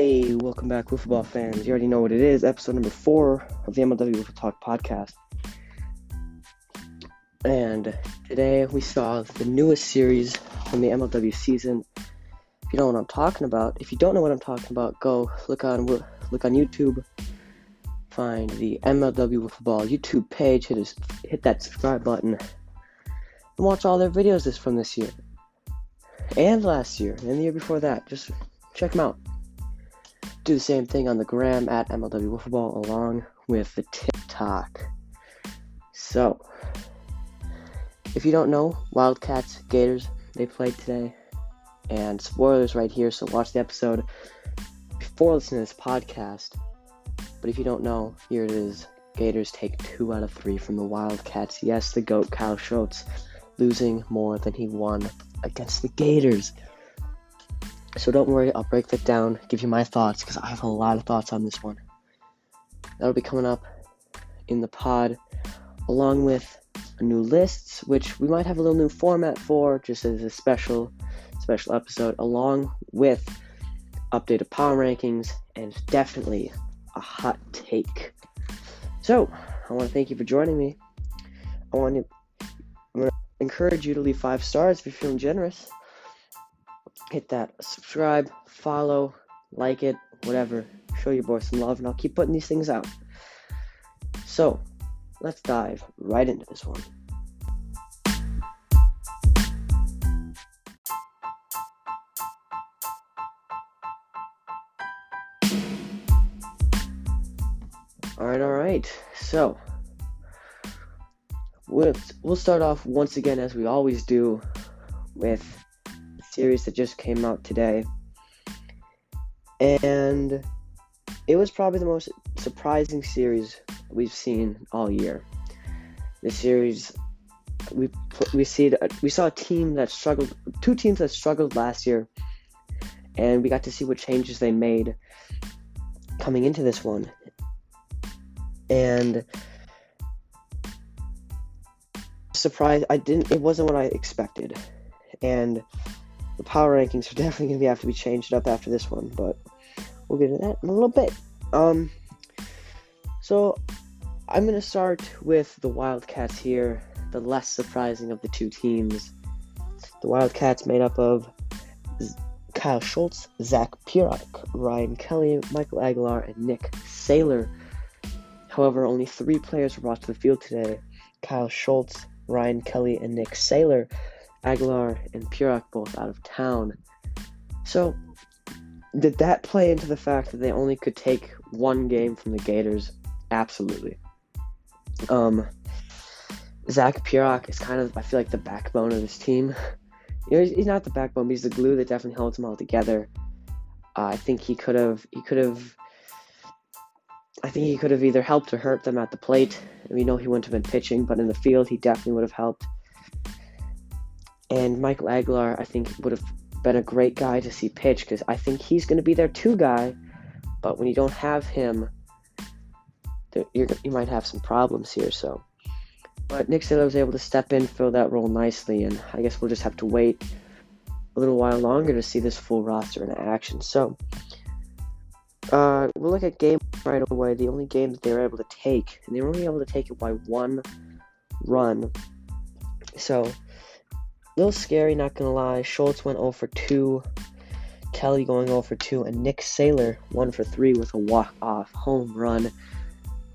Hey, welcome back, football fans. You already know what it is. Episode number four of the MLW Wiffle Talk podcast. And today we saw the newest series from the MLW season. If you know what I'm talking about, if you don't know what I'm talking about, go look on look on YouTube, find the MLW Wiffle Ball YouTube page, hit his, hit that subscribe button, and watch all their videos this from this year and last year and the year before that. Just check them out. Do the same thing on the gram at MLW Wiffle Ball along with the TikTok. So, if you don't know, Wildcats, Gators, they played today. And spoilers right here, so watch the episode before listening to this podcast. But if you don't know, here it is. Gators take two out of three from the Wildcats. Yes, the GOAT, Kyle Schultz, losing more than he won against the Gators. So don't worry, I'll break that down, give you my thoughts, because I have a lot of thoughts on this one. That'll be coming up in the pod, along with new lists, which we might have a little new format for, just as a special, special episode, along with updated power rankings and definitely a hot take. So, I want to thank you for joining me. I want to, I'm going to encourage you to leave five stars if you're feeling generous hit that subscribe, follow, like it, whatever. Show your boy some love, and I'll keep putting these things out. So, let's dive right into this one. All right, all right. So, we'll, we'll start off once again, as we always do, with series that just came out today. And it was probably the most surprising series we've seen all year. The series, we we see we saw a team that struggled, two teams that struggled last year, and we got to see what changes they made coming into this one. And surprised, I didn't. It wasn't what I expected, and the power rankings are definitely going to have to be changed up after this one, but we'll get into that in a little bit. Um, so I'm going to start with the Wildcats here, the less surprising of the two teams. The Wildcats made up of Kyle Schultz, Zach Pierock, Ryan Kelly, Michael Aguilar, and Nick Saylor. However, only three players were brought to the field today Kyle Schultz, Ryan Kelly, and Nick Saylor Aguilar and Pierock both out of town. So, did that play into the fact that they only could take one game from the Gators? Absolutely. Um, Zach Pierock is kind of, I feel like, the backbone of this team. You know, he's not the backbone, but he's the glue that definitely holds them all together. Uh, I think he could have, he could have, I think he could have either helped or hurt them at the plate. We know he wouldn't have been pitching, but in the field, he definitely would have helped. And Michael Aguilar, I think, would have been a great guy to see pitch because I think he's going to be their two guy. But when you don't have him, you might have some problems here. So, but Nick Saylor was able to step in, fill that role nicely, and I guess we'll just have to wait a little while longer to see this full roster in action. So, uh, we'll look at game right away. The only game that they were able to take, and they were only able to take it by one run. So, little scary, not gonna lie. Schultz went 0 for 2. Kelly going 0 for 2. And Nick Saylor 1 for 3 with a walk-off home run.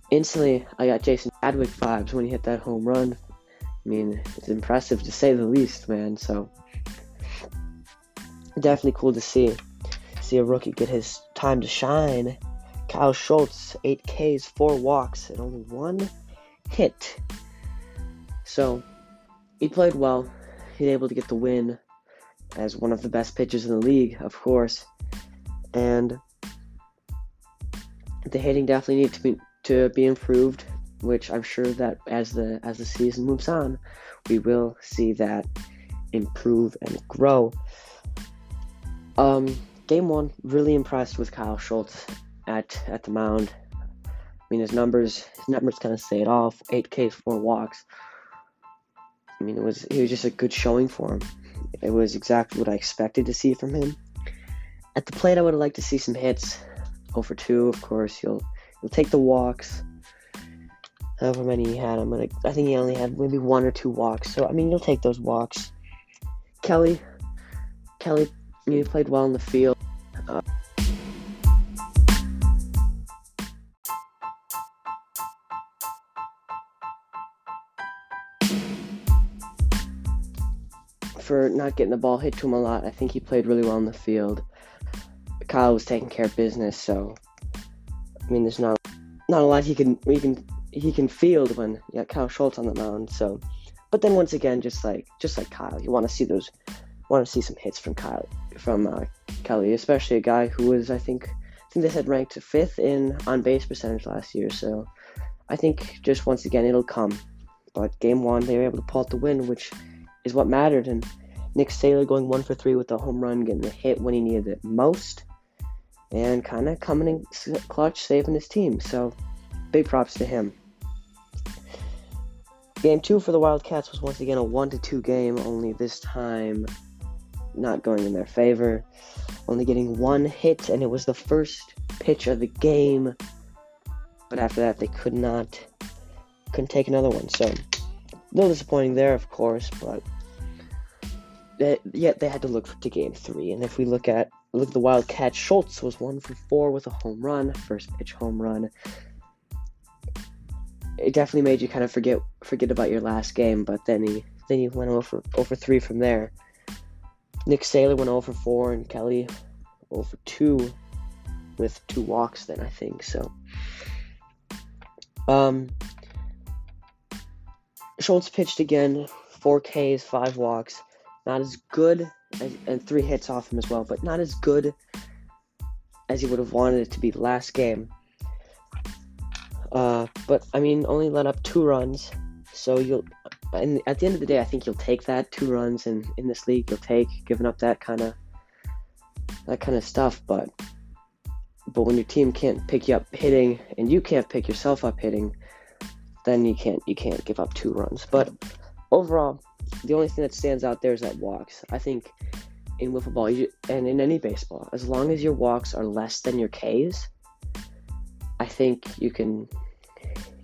Instantly, I got Jason Chadwick vibes when he hit that home run. I mean, it's impressive to say the least, man. So, definitely cool to see. See a rookie get his time to shine. Kyle Schultz, 8 Ks, 4 walks, and only one hit. So, he played well he's able to get the win as one of the best pitchers in the league, of course. And the hitting definitely needs to be to be improved, which I'm sure that as the as the season moves on, we will see that improve and grow. Um, game one, really impressed with Kyle Schultz at at the mound. I mean, his numbers his numbers kind of say it all: eight Ks, four walks. I mean, it was it was just a good showing for him. It was exactly what I expected to see from him. At the plate, I would have liked to see some hits. Over two, of course. You'll you'll take the walks. However many he had, I'm gonna. I think he only had maybe one or two walks. So I mean, you'll take those walks. Kelly, Kelly, you played well in the field. Uh, for not getting the ball hit to him a lot. I think he played really well in the field. Kyle was taking care of business, so I mean, there's not not a lot he can he can he can field when you got Kyle Schultz on the mound. So, but then once again, just like just like Kyle, you want to see those want to see some hits from Kyle from uh, Kelly, especially a guy who was I think I think they said ranked fifth in on base percentage last year. So I think just once again it'll come. But game one, they were able to pull out the win, which is what mattered. And Nick Saylor going one for three with a home run, getting the hit when he needed it most, and kind of coming in clutch, saving his team. So big props to him. Game two for the Wildcats was once again a one to two game, only this time not going in their favor. Only getting one hit, and it was the first pitch of the game. But after that, they could not, couldn't take another one. So, a little disappointing there, of course, but yet they had to look to game three. And if we look at look the Wildcat, Schultz was one for four with a home run, first pitch home run. It definitely made you kind of forget forget about your last game, but then he then he went over over three from there. Nick Saylor went over four, and Kelly over two with two walks. Then I think so. Um, Schultz pitched again, four Ks, five walks. Not as good, as, and three hits off him as well, but not as good as he would have wanted it to be last game. Uh, but I mean, only let up two runs, so you'll. And at the end of the day, I think you'll take that two runs, and in this league, you'll take giving up that kind of that kind of stuff. But but when your team can't pick you up hitting, and you can't pick yourself up hitting, then you can't you can't give up two runs. But overall, the only thing that stands out there is that walks. I think in wiffle ball you, and in any baseball, as long as your walks are less than your Ks, I think you can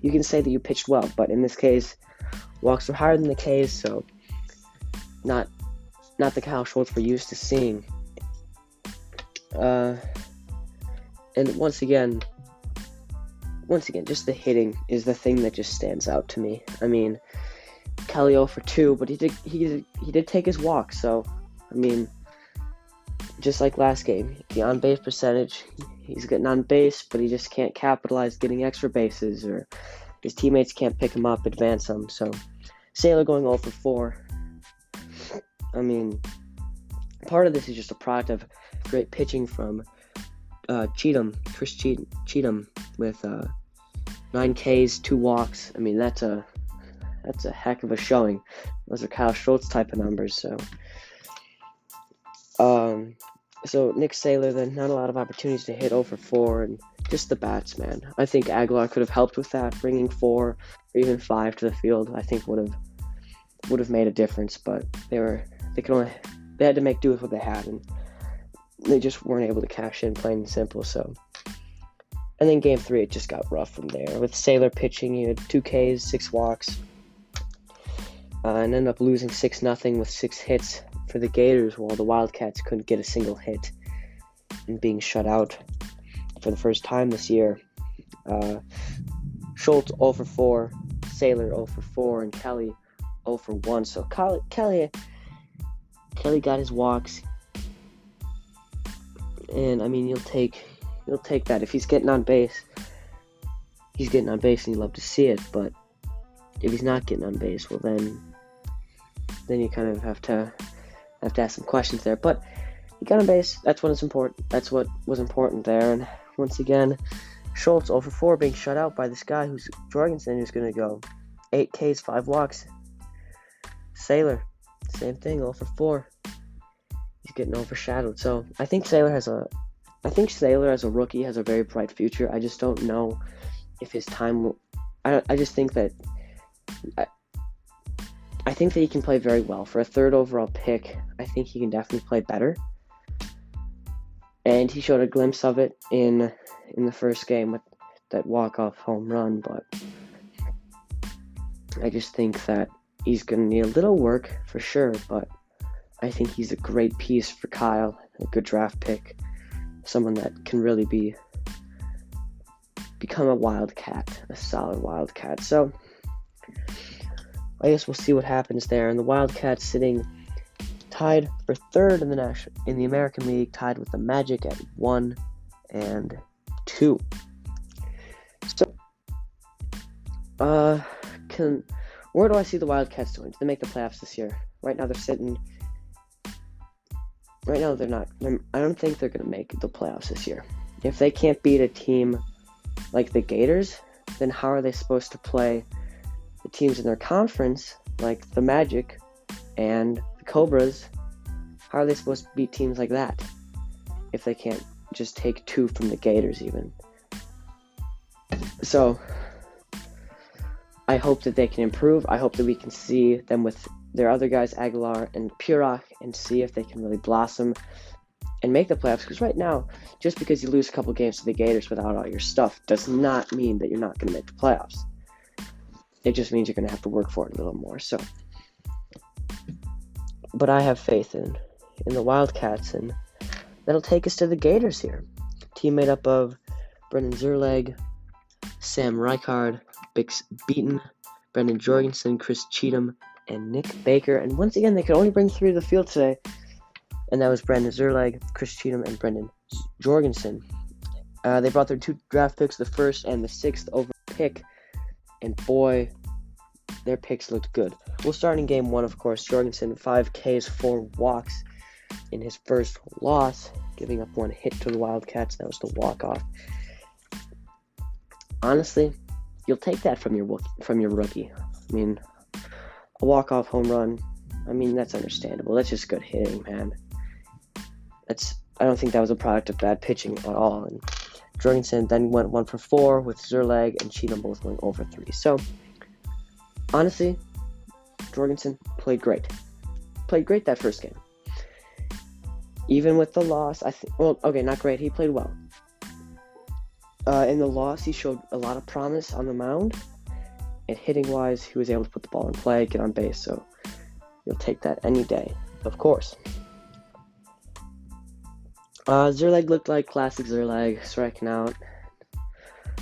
you can say that you pitched well. But in this case, walks were higher than the Ks, so not not the Kyle Schultz we're used to seeing. Uh, and once again, once again, just the hitting is the thing that just stands out to me. I mean, Kelly for two, but he did he did, he did take his walk. So I mean, just like last game, the on base percentage, he's getting on base, but he just can't capitalize getting extra bases, or his teammates can't pick him up, advance him. So Saylor going 0 for 4. I mean, part of this is just a product of great pitching from uh, Cheatham, Chris Cheatham, with uh, nine Ks, two walks. I mean, that's a that's a heck of a showing. Those are Kyle Schultz type of numbers. So, um, so Nick Saylor then not a lot of opportunities to hit over 4 and just the bats, man. I think Aguilar could have helped with that, bringing four or even five to the field. I think would have would have made a difference, but they were they could only they had to make do with what they had, and they just weren't able to cash in, plain and simple. So and then game three, it just got rough from there. With Saylor pitching, you had two Ks, six walks, uh, and ended up losing 6 nothing with six hits for the Gators, while the Wildcats couldn't get a single hit and being shut out for the first time this year. Uh, Schultz 0 for 4, Saylor 0 for 4, and Kelly 0 for 1. So Kelly, Kelly got his walks, and I mean you'll take you'll take that if he's getting on base. He's getting on base, and you love to see it. But if he's not getting on base, well then then you kind of have to have to ask some questions there. But he got on base. That's what is important. That's what was important there. And once again, Schultz over four being shut out by this guy who's Jorgensen who's going to go eight Ks, five walks. Saylor, same thing, over four. He's getting overshadowed. So I think Saylor has a, I think Saylor as a rookie has a very bright future. I just don't know if his time. Will, I I just think that. I, I think that he can play very well. For a third overall pick, I think he can definitely play better. and he showed a glimpse of it in in the first game with that walk off home run. But I just think that he's going to need a little work for sure. But I think he's a great piece for Kyle, a good draft pick, someone that can really be become a wildcat, a solid wildcat. So I guess we'll see what happens there. And the Wildcats sitting tied for third in the national in the American League, tied with the Magic at one and two. So, uh, can where do I see the Wildcats doing? Do they make the playoffs this year? Right now, they're sitting. Right now, they're not. I don't think they're going to make the playoffs this year. If they can't beat a team like the Gators, then how are they supposed to play teams in their conference, like the Magic and the Cobras? How are they supposed to beat teams like that if they can't just take two from the Gators, even? So, I hope that they can improve. I hope that we can see them with their other guys, Aguilar and Purock, and see if they can really blossom and make the playoffs. Because right now, just because you lose a couple games to the Gators without all your stuff does not mean that you're not going to make the playoffs. It just means you're going to have to work for it a little more. So, but I have faith in in the Wildcats, and that'll take us to the Gators here. Team made up of Brendan Zerleg, Sam Reichard, Bix Beaton, Brendan Jorgensen, Chris Cheatham, and Nick Baker. And once again, they could only bring three to the field today, and that was Brendan Zerleg, Chris Cheatham, and Brendan Jorgensen. Uh, they brought their two draft picks, the first and the sixth over pick, and boy, their picks looked good. We'll start in game one, of course. Jorgensen, five Ks, four walks in his first loss, giving up one hit to the Wildcats. That was the walk off. Honestly, you'll take that from your from your rookie. I mean, a walk off home run. I mean, that's understandable. That's just good hitting, man. That's I don't think that was a product of bad pitching at all. And Jorgensen then went one for four with Zerleg and Cheatham both going over three. So honestly, Jorgensen played great. Played great that first game. Even with the loss, I think. Well, okay, not great. He played well. Uh, in the loss, he showed a lot of promise on the mound, and hitting wise, he was able to put the ball in play, get on base. So you'll take that any day, of course. Uh, Zerleg looked like classic Zerleg, striking out,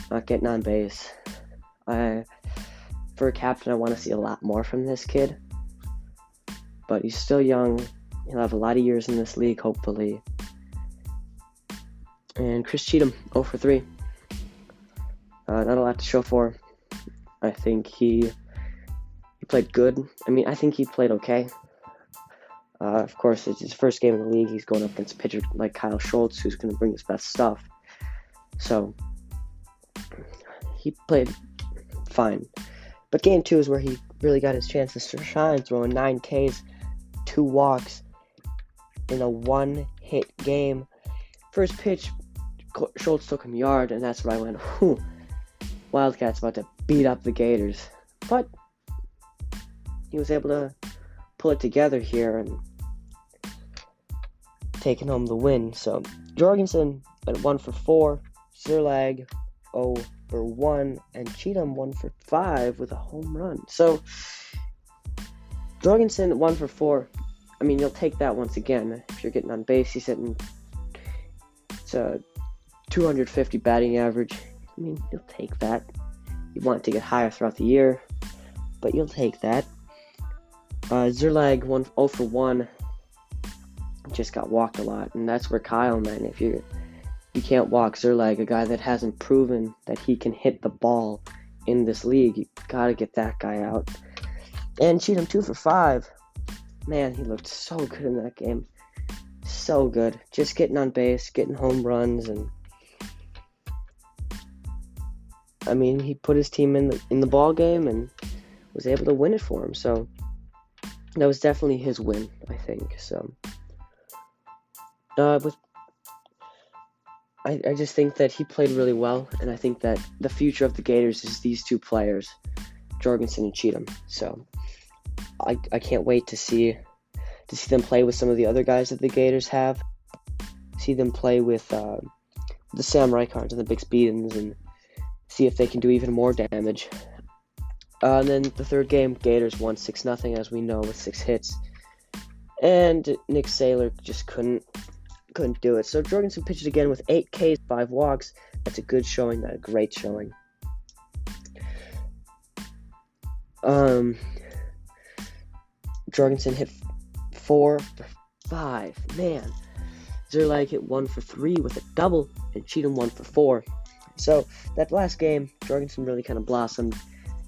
not getting on base. I, for a captain, I want to see a lot more from this kid, but he's still young. He'll have a lot of years in this league, hopefully. And Chris Cheatham, 0 for 3. Uh, not a lot to show for. I think he he played good. I mean, I think he played okay. Uh, of course, it's his first game in the league. He's going up against a pitcher like Kyle Schultz, who's going to bring his best stuff. So he played fine. But game two is where he really got his chances to shine, throwing nine Ks, two walks in a one-hit game. First pitch, Schultz took him yard, and that's where I went, whew Wildcats about to beat up the Gators. But he was able to pull it together here and taking home the win. So Jorgensen went one for four, Zerleg 0 for one, and Cheatham one for five with a home run. So Jorgensen one for four. I mean, you'll take that once again if you're getting on base. He's hitting it's a 250 batting average. I mean, you'll take that. You want to get higher throughout the year, but you'll take that. Uh, Zerleg one 0 for 1 just got walked a lot, and that's where Kyle, man, if you you can't walk Zerleg, a guy that hasn't proven that he can hit the ball in this league, you gotta get that guy out. And Cheatham two for five. Man, he looked so good in that game. So good. Just getting on base, getting home runs, and I mean, he put his team in the in the ball game and was able to win it for him. So that was definitely his win, I think. So uh, with I, I just think that he played really well, and I think that the future of the Gators is these two players, Jorgensen and Cheatham. So I I can't wait to see to see them play with some of the other guys that the Gators have. see them play with uh, the Sam Reichards and the Bix Beatons and see if they can do even more damage. Uh, and then the third game, Gators won six nothing, as we know, with six hits, and Nick Saylor just couldn't couldn't do it. So Jorgensen pitched again with eight Ks, five walks. That's a good showing, not a great showing. Um, Jorgensen hit four for five. Man, Zerleg hit one for three with a double, and Cheatham one for four. So that last game, Jorgensen really kind of blossomed,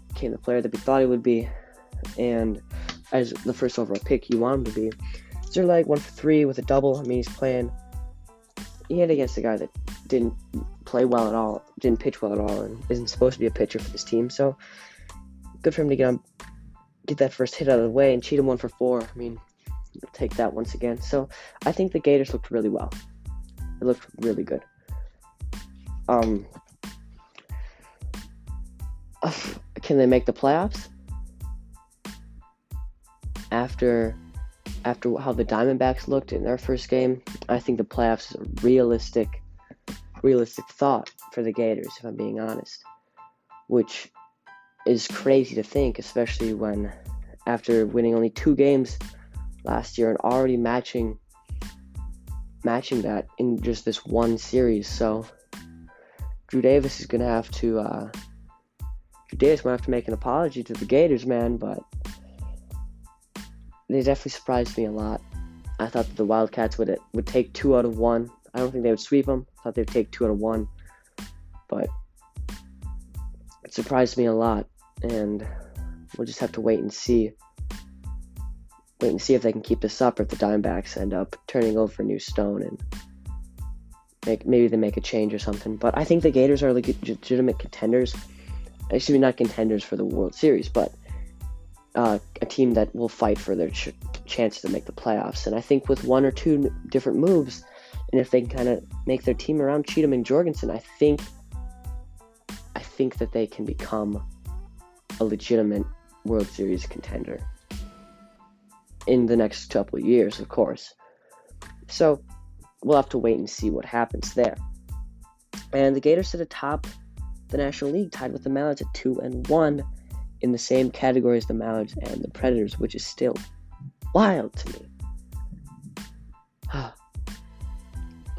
became the player that we thought he would be, and as the first overall pick you want him to be. Zerleg one for three with a double. I mean, he's playing. He had against a guy that didn't play well at all, didn't pitch well at all, and isn't supposed to be a pitcher for this team. So good for him to get on, get that first hit out of the way and Cheatham one for four. I mean, take that once again. So I think the Gators looked really well. It looked really good. Um, can they make the playoffs? After after how the Diamondbacks looked in their first game, I think the playoffs is a realistic realistic thought for the Gators, if I'm being honest. Which is crazy to think, especially when after winning only two games last year and already matching matching that in just this one series. So Drew Davis is gonna have to uh, Drew Davis might have to make an apology to the Gators, man, but they definitely surprised me a lot. I thought that the Wildcats would would take two out of one. I don't think they would sweep them. I thought they'd take two out of one, but it surprised me a lot, and we'll just have to wait and see. Wait and see if they can keep this up, or if the Diamondbacks end up turning over a new stone and make maybe they make a change or something. But I think the Gators are legitimate contenders. Excuse me, not contenders for the World Series, but uh, a team that will fight for their ch- chance to make the playoffs. And I think with one or two different moves, and if they can kind of make their team around Cheatham and Jorgensen, I think I think that they can become a legitimate World Series contender in the next couple of years, of course. So we'll have to wait and see what happens there. And the Gators sit atop the National League, tied with the Mallards at two and one, in the same category as the Mallards and the Predators, which is still wild to me. Ah.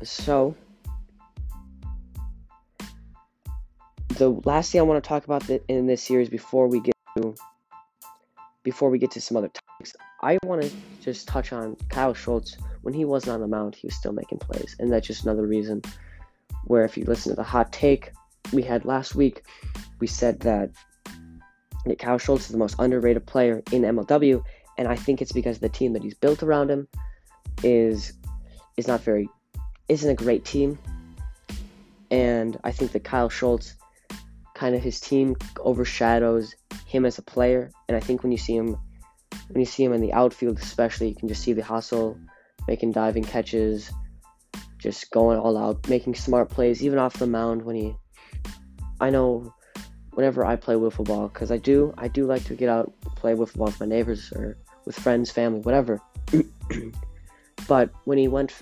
so, the last thing I want to talk about in this series before we get to before we get to some other topics, I want to just touch on Kyle Schultz. When he wasn't on the mound, he was still making plays, and that's just another reason where if you listen to the hot take we had last week, we said that Kyle Schultz is the most underrated player in MLW, and I think it's because the team that he's built around him is is not very isn't a great team, and I think that Kyle Schultz kind of his team overshadows him as a player, and I think when you see him when you see him in the outfield, especially, you can just see the hustle, making diving catches, just going all out, making smart plays, even off the mound when he. I know whenever I play wiffle ball, because I do, I do like to get out, play wiffle ball with my neighbors or with friends, family, whatever. but when he went,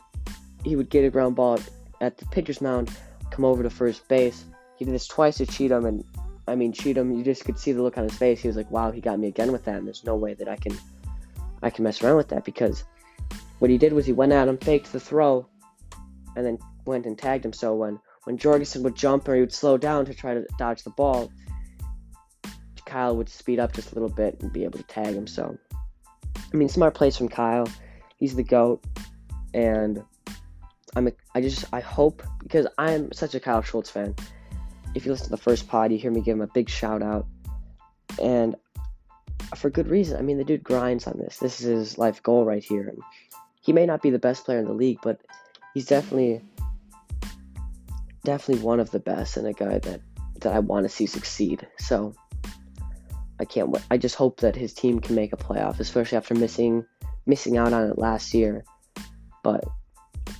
he would get a ground ball at the pitcher's mound, come over to first base. He did this twice to Cheatham, and I mean Cheatham, you just could see the look on his face. He was like, "Wow, he got me again with that." And there's no way that I can, I can mess around with that because what he did was he went at him, faked the throw, and then went and tagged him. So when when Jorgensen would jump or he would slow down to try to dodge the ball, Kyle would speed up just a little bit and be able to tag him. So, I mean, smart plays from Kyle. He's the goat, and I'm a, I just I hope because I'm such a Kyle Schultz fan. If you listen to the first pod, you hear me give him a big shout out, and for good reason. I mean, the dude grinds on this. This is his life goal right here. And he may not be the best player in the league, but he's definitely definitely one of the best and a guy that that I want to see succeed. So I can't wait. I just hope that his team can make a playoff, especially after missing missing out on it last year. But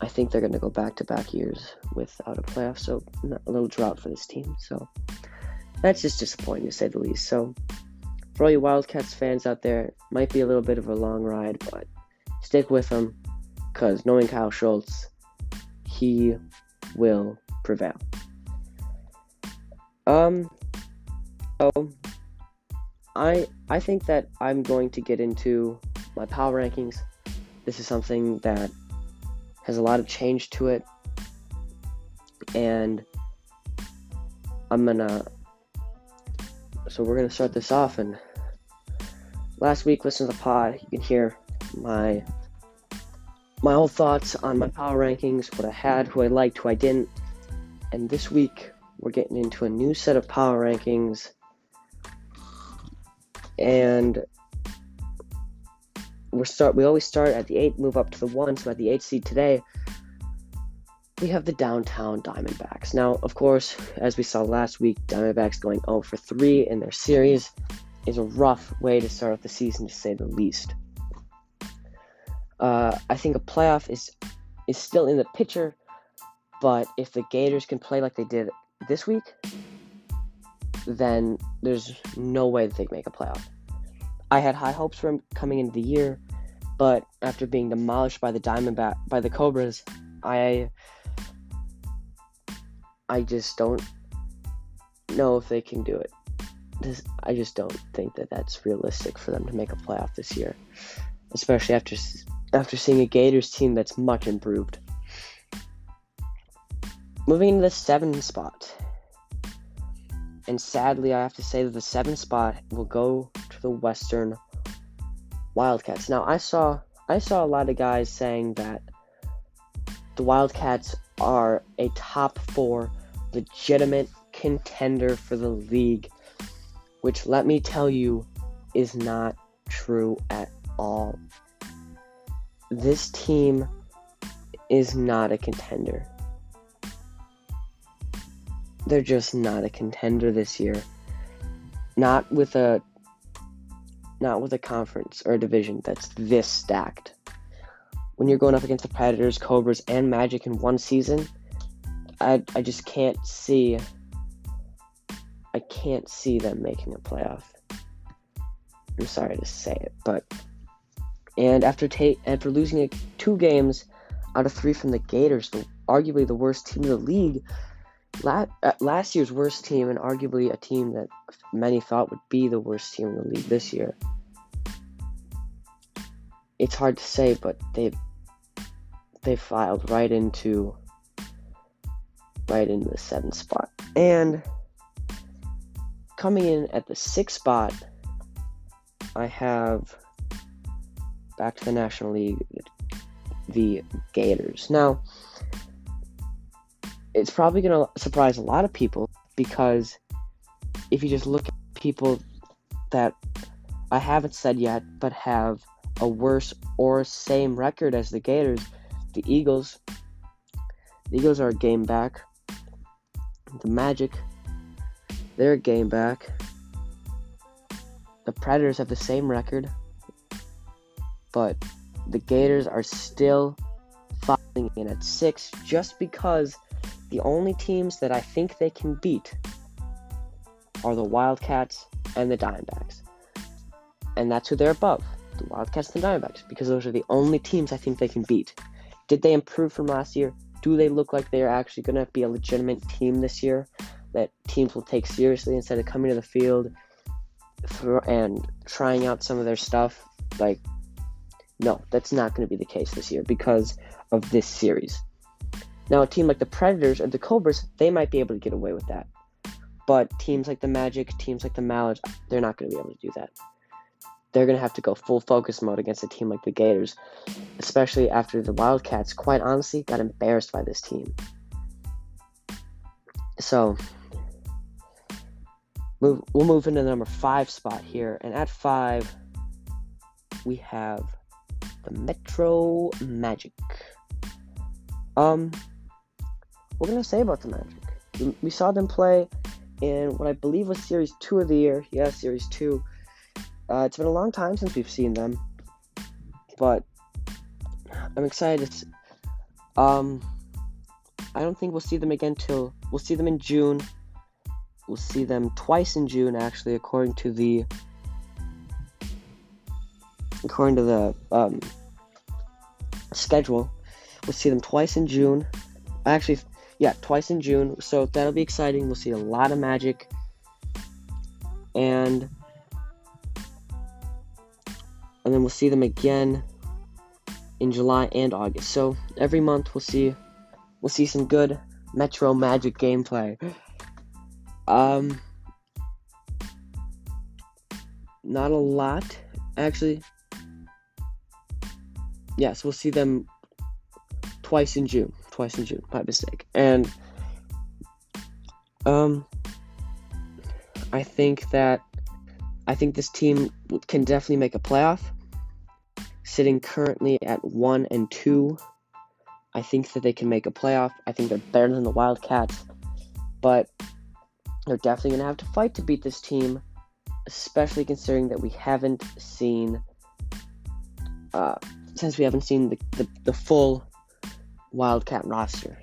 I think they're going to go back to back years without a playoff, so a little drought for this team. So that's just disappointing to say the least. So for all you Wildcats fans out there, might be a little bit of a long ride, but stick with them because knowing Kyle Schultz, he will prevail. Um, so I I think that I'm going to get into my power rankings. This is something that has a lot of change to it, and I'm gonna. So we're gonna start this off, and last week, listen to the pod. You can hear my my whole thoughts on my power rankings, what I had, who I liked, who I didn't. And this week, we're getting into a new set of power rankings. And we start we always start at the 8, move up to the 1, so at the 8 seed today, we have the downtown Diamondbacks. Now, of course, as we saw last week, Diamondbacks going 0 for 3 in their series is a rough way to start off the season to say the least. Uh, I think a playoff is is still in the picture, but if the Gators can play like they did this week, then there's no way that they make a playoff. I had high hopes for them coming into the year, but after being demolished by the Diamondback by the Cobras, I I just don't know if they can do it. This, I just don't think that that's realistic for them to make a playoff this year, especially after after seeing a Gators team that's much improved. Moving into the seven spot. And sadly, I have to say that the seven spot will go to the Western Wildcats. Now, I saw I saw a lot of guys saying that the Wildcats are a top four legitimate contender for the league, which let me tell you is not true at all this team is not a contender. They're just not a contender this year. Not with a not with a conference or a division that's this stacked. When you're going up against the Predators, Cobras, and Magic in one season, I I just can't see I can't see them making a playoff. I'm sorry to say it, but and after ta- after losing two games out of three from the Gators, arguably the worst team in the league, Uh, last year's worst team, and arguably a team that many thought would be the worst team in the league this year. It's hard to say, but they they filed right into right into the seventh spot, and coming in at the sixth spot, I have back to the National League, the Gators. Now, it's probably going to surprise a lot of people because if you just look at people that I haven't said yet but have a worse or same record as the Gators, the Eagles. The Eagles are a game back. The Magic, they're a game back. The Predators have the same record but the Gators are still fighting in at six just because the only teams that I think they can beat are the Wildcats and the Diamondbacks. And that's who they're above the Wildcats and the Diamondbacks because those are the only teams I think they can beat. Did they improve from last year? Do they look like they're actually going to be a legitimate team this year that teams will take seriously instead of coming to the field and trying out some of their stuff like no, that's not going to be the case this year because of this series. Now, a team like the Predators or the Cobras, they might be able to get away with that. But teams like the Magic, teams like the Mallards, they're not going to be able to do that. They're going to have to go full focus mode against a team like the Gators, especially after the Wildcats, quite honestly, got embarrassed by this team. So, move, we'll move into the number five spot here. And at five, we have the Metro Magic. Um, what I say about the Magic? We saw them play in what I believe was Series 2 of the year. Yeah, Series 2. Uh, it's been a long time since we've seen them, but I'm excited. Um, I don't think we'll see them again till we'll see them in June. We'll see them twice in June, actually, according to the according to the um, schedule, we'll see them twice in June Actually, yeah, twice in June. So that'll be exciting. We'll see a lot of Magic. And and then we'll see them again in July and August. So every month we'll see we'll see some good Metro Magic gameplay. Um not a lot actually. Yes, we'll see them twice in June. Twice in June, my mistake. And um I think that I think this team can definitely make a playoff. Sitting currently at 1 and 2, I think that they can make a playoff. I think they're better than the Wildcats, but they're definitely going to have to fight to beat this team, especially considering that we haven't seen uh, since we haven't seen the, the, the full Wildcat roster.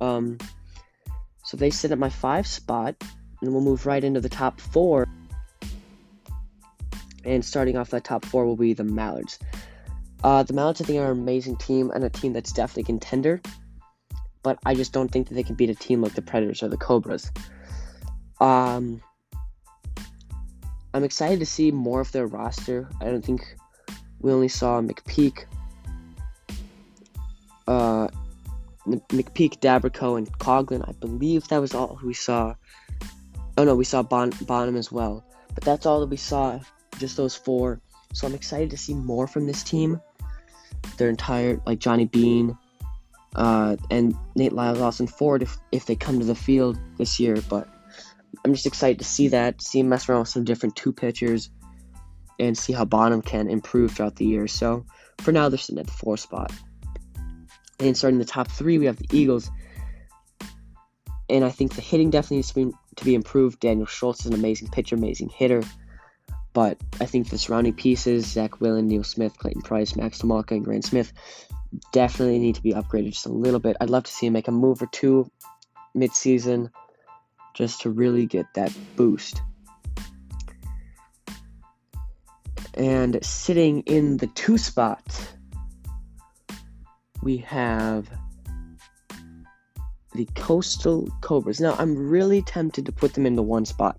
Um, so they sit at my five spot, and we'll move right into the top four. And starting off that top four will be the Mallards. Uh, the Mallards, I think, are an amazing team and a team that's definitely contender. But I just don't think that they can beat a team like the Predators or the Cobras. Um, I'm excited to see more of their roster. I don't think we only saw McPeak, uh, McPeak, Dabrikow, and Coghlan. I believe that was all we saw. Oh no, we saw bon- Bonham as well. But that's all that we saw, just those four. So I'm excited to see more from this team. Their entire, like Johnny Bean, uh, and Nate Lyles, Austin Ford, if, if they come to the field this year. But I'm just excited to see that, see him mess around with some different two pitchers, and see how Bonham can improve throughout the year. So for now, they're sitting at the four spot. And starting the top three, we have the Eagles. And I think the hitting definitely needs to be, to be improved. Daniel Schultz is an amazing pitcher, amazing hitter. But I think the surrounding pieces, Zach Whelan, Neil Smith, Clayton Price, Max Tamalka, and Grant Smith, definitely need to be upgraded just a little bit. I'd love to see him make a move or two mid-season just to really get that boost. And sitting in the two spot, we have the Coastal Cobras. Now, I'm really tempted to put them into one spot.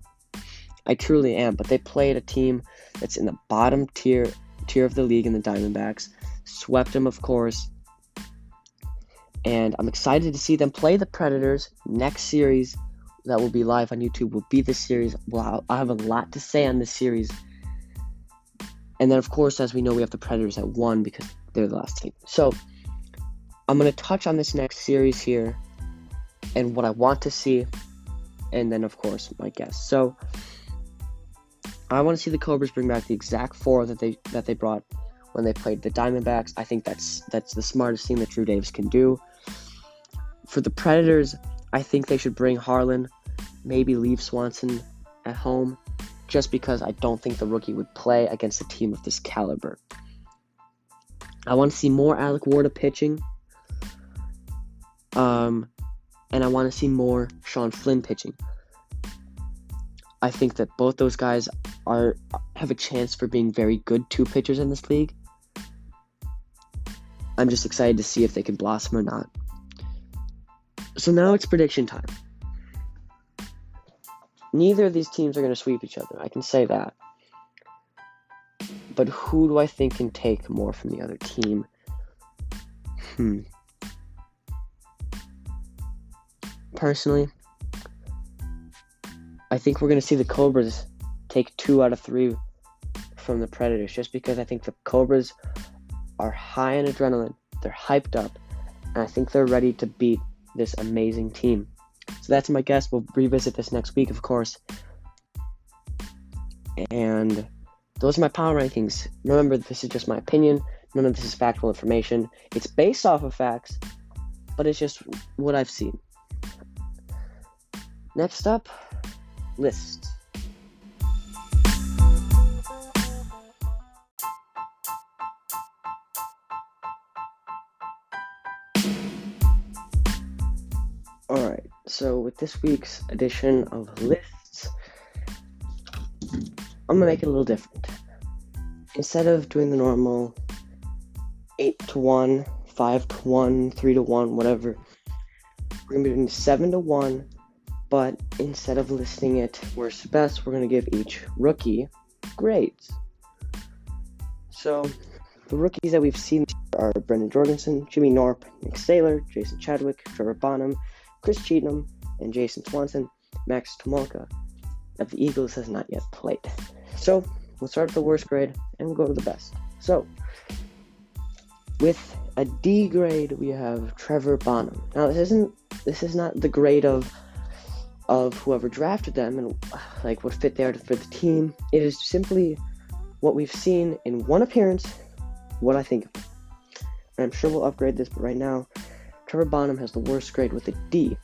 I truly am, but they played a team that's in the bottom tier tier of the league in the Diamondbacks. Swept them, of course. And I'm excited to see them play the Predators next series that will be live on YouTube will be the series. Well, I have a lot to say on this series. And then, of course, as we know, we have the Predators at one because they're the last team. So, I'm going to touch on this next series here and what I want to see, and then, of course, my guess. So, I want to see the Cobras bring back the exact four that they that they brought when they played the Diamondbacks. I think that's that's the smartest thing that Drew Davis can do. For the Predators, I think they should bring Harlan, maybe leave Swanson at home, just because I don't think the rookie would play against a team of this caliber. I want to see more Alec Warda pitching. Um, and I want to see more Sean Flynn pitching. I think that both those guys are have a chance for being very good two pitchers in this league. I'm just excited to see if they can blossom or not. So now it's prediction time. Neither of these teams are going to sweep each other. I can say that. But who do I think can take more from the other team? Hmm. Personally, I think we're going to see the Cobras take two out of three from the Predators just because I think the Cobras are high in adrenaline. They're hyped up, and I think they're ready to beat this amazing team. So that's my guess. We'll revisit this next week, of course. And those are my power rankings. Remember, this is just my opinion. None of this is factual information. It's based off of facts, but it's just what I've seen. Next up, list. Alright, so with this week's edition of lists, I'm gonna make it a little different. Instead of doing the normal 8 to 1, 5 to 1, 3 to 1, whatever, We're gonna be doing seven to one, but instead of listing it worst to best, we're gonna give each rookie grades. So the rookies that we've seen are Brendan Jorgensen, Jimmy Norp, Nick Saylor, Jason Chadwick, Trevor Bonham, Chris Cheatham, and Jason Swanson. Max Tomolka of the Eagles has not yet played. So we'll start with the worst grade and we'll go to the best. So with a D grade, we have Trevor Bonham. Now this isn't this is not the grade of of whoever drafted them and like what fit there for the team. It is simply what we've seen in one appearance, what I think. And I'm sure we'll upgrade this, but right now, Trevor Bonham has the worst grade with a D.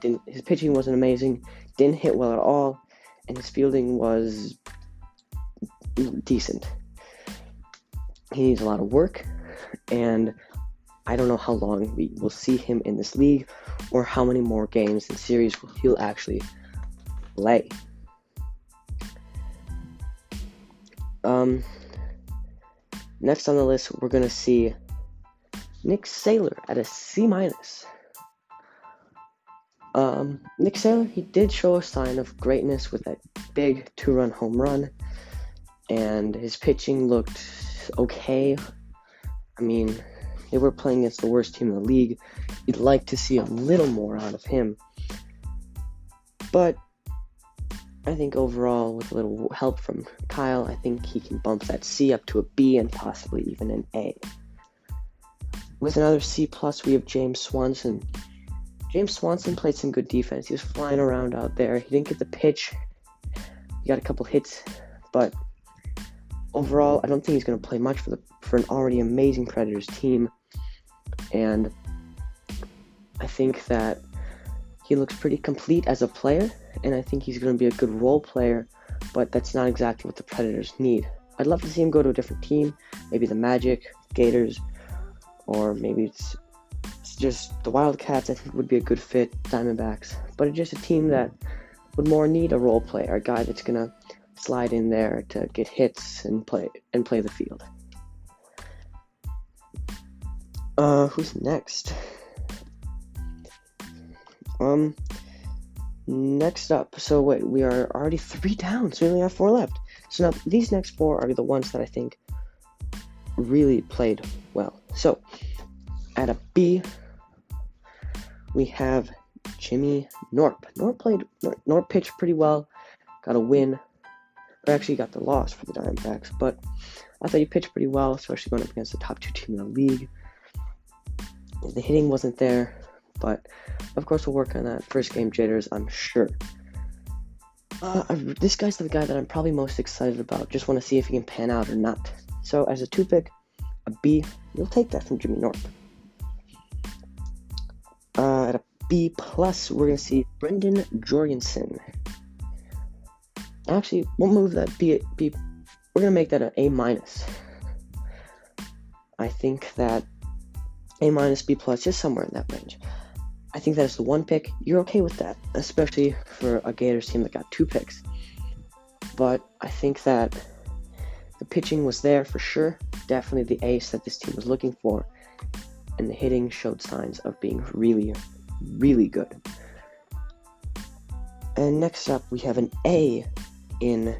Didn't, his pitching wasn't amazing, didn't hit well at all, and his fielding was decent. He needs a lot of work, and I don't know how long we will see him in this league or how many more games and series he'll actually play. Um, next on the list, we're gonna see Nick Saylor at a C minus. Um, Nick Saylor, he did show a sign of greatness with that big two-run home run, and his pitching looked okay. I mean, they were playing against the worst team in the league. You'd like to see a little more out of him. But I think overall, with a little help from Kyle, I think he can bump that C up to a B and possibly even an A. With another C plus, we have James Swanson. James Swanson played some good defense. He was flying around out there. He didn't get the pitch. He got a couple hits, but overall, I don't think he's going to play much for the for an already amazing Predators team. And I think that he looks pretty complete as a player, and I think he's going to be a good role player, but that's not exactly what the Predators need. I'd love to see him go to a different team, maybe the Magic, Gators, or maybe it's, it's just the Wildcats. I think would be a good fit, Diamondbacks, but it's just a team that would more need a role player, a guy that's gonna slide in there to get hits and play and play the field. Uh, who's next? Um, next up. So wait, we are already three down, so we only have four left. So now these next four are the ones that I think really played well. So at a B, we have Jimmy Norp. Norp played. Norp, pitched pretty well. Got a win. Or actually got the loss for the Diamondbacks, but I thought he pitched pretty well, especially going up against the top two team in the league. The hitting wasn't there, but of course we'll work on that first game jitters, I'm sure. Uh, I, this guy's the guy that I'm probably most excited about. Just want to see if he can pan out or not. So as a two pick, a B, you'll take that from Jimmy Norp. Uh, at a B plus, we're gonna see Brendan Jorgensen. Actually, we'll move that B. B we're gonna make that an A minus. I think that a minus, B plus, just somewhere in that range. I think that is the one pick. You're okay with that, especially for a Gators team that got two picks. But I think that the pitching was there for sure. Definitely the ace that this team was looking for. And the hitting showed signs of being really, really good. And next up, we have an A in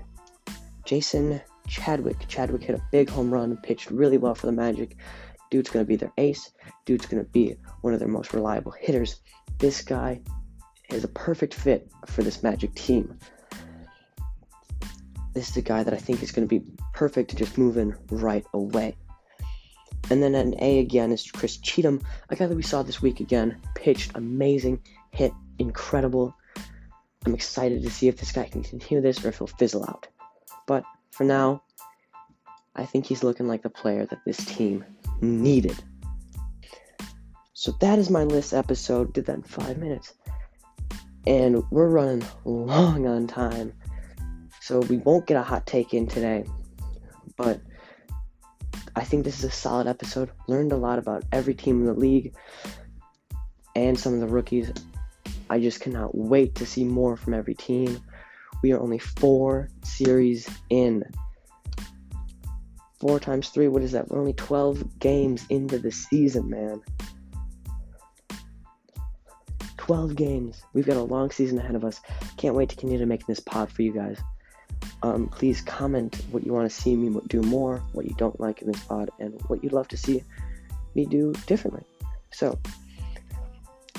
Jason Chadwick. Chadwick hit a big home run, and pitched really well for the Magic. Dude's going to be their ace. Dude's going to be one of their most reliable hitters. This guy is a perfect fit for this Magic team. This is a guy that I think is going to be perfect to just move in right away. And then at an A again is Chris Cheatham, a guy that we saw this week again. Pitched amazing, hit incredible. I'm excited to see if this guy can continue this or if he'll fizzle out. But for now, I think he's looking like the player that this team Mm-hmm. needed. So that is my list episode. Did that in five minutes. And we're running long on time. So we won't get a hot take in today. But I think this is a solid episode. Learned a lot about every team in the league and some of the rookies. I just cannot wait to see more from every team. We are only four series in. Four times three, what is that? We're only 12 games into the season, man. 12 games. We've got a long season ahead of us. Can't wait to continue make this pod for you guys. Um, please comment what you want to see me do more, what you don't like in this pod, and what you'd love to see me do differently. So,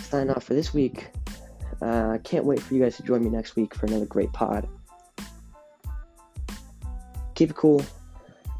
sign off for this week. I uh, can't wait for you guys to join me next week for another great pod. Keep it cool,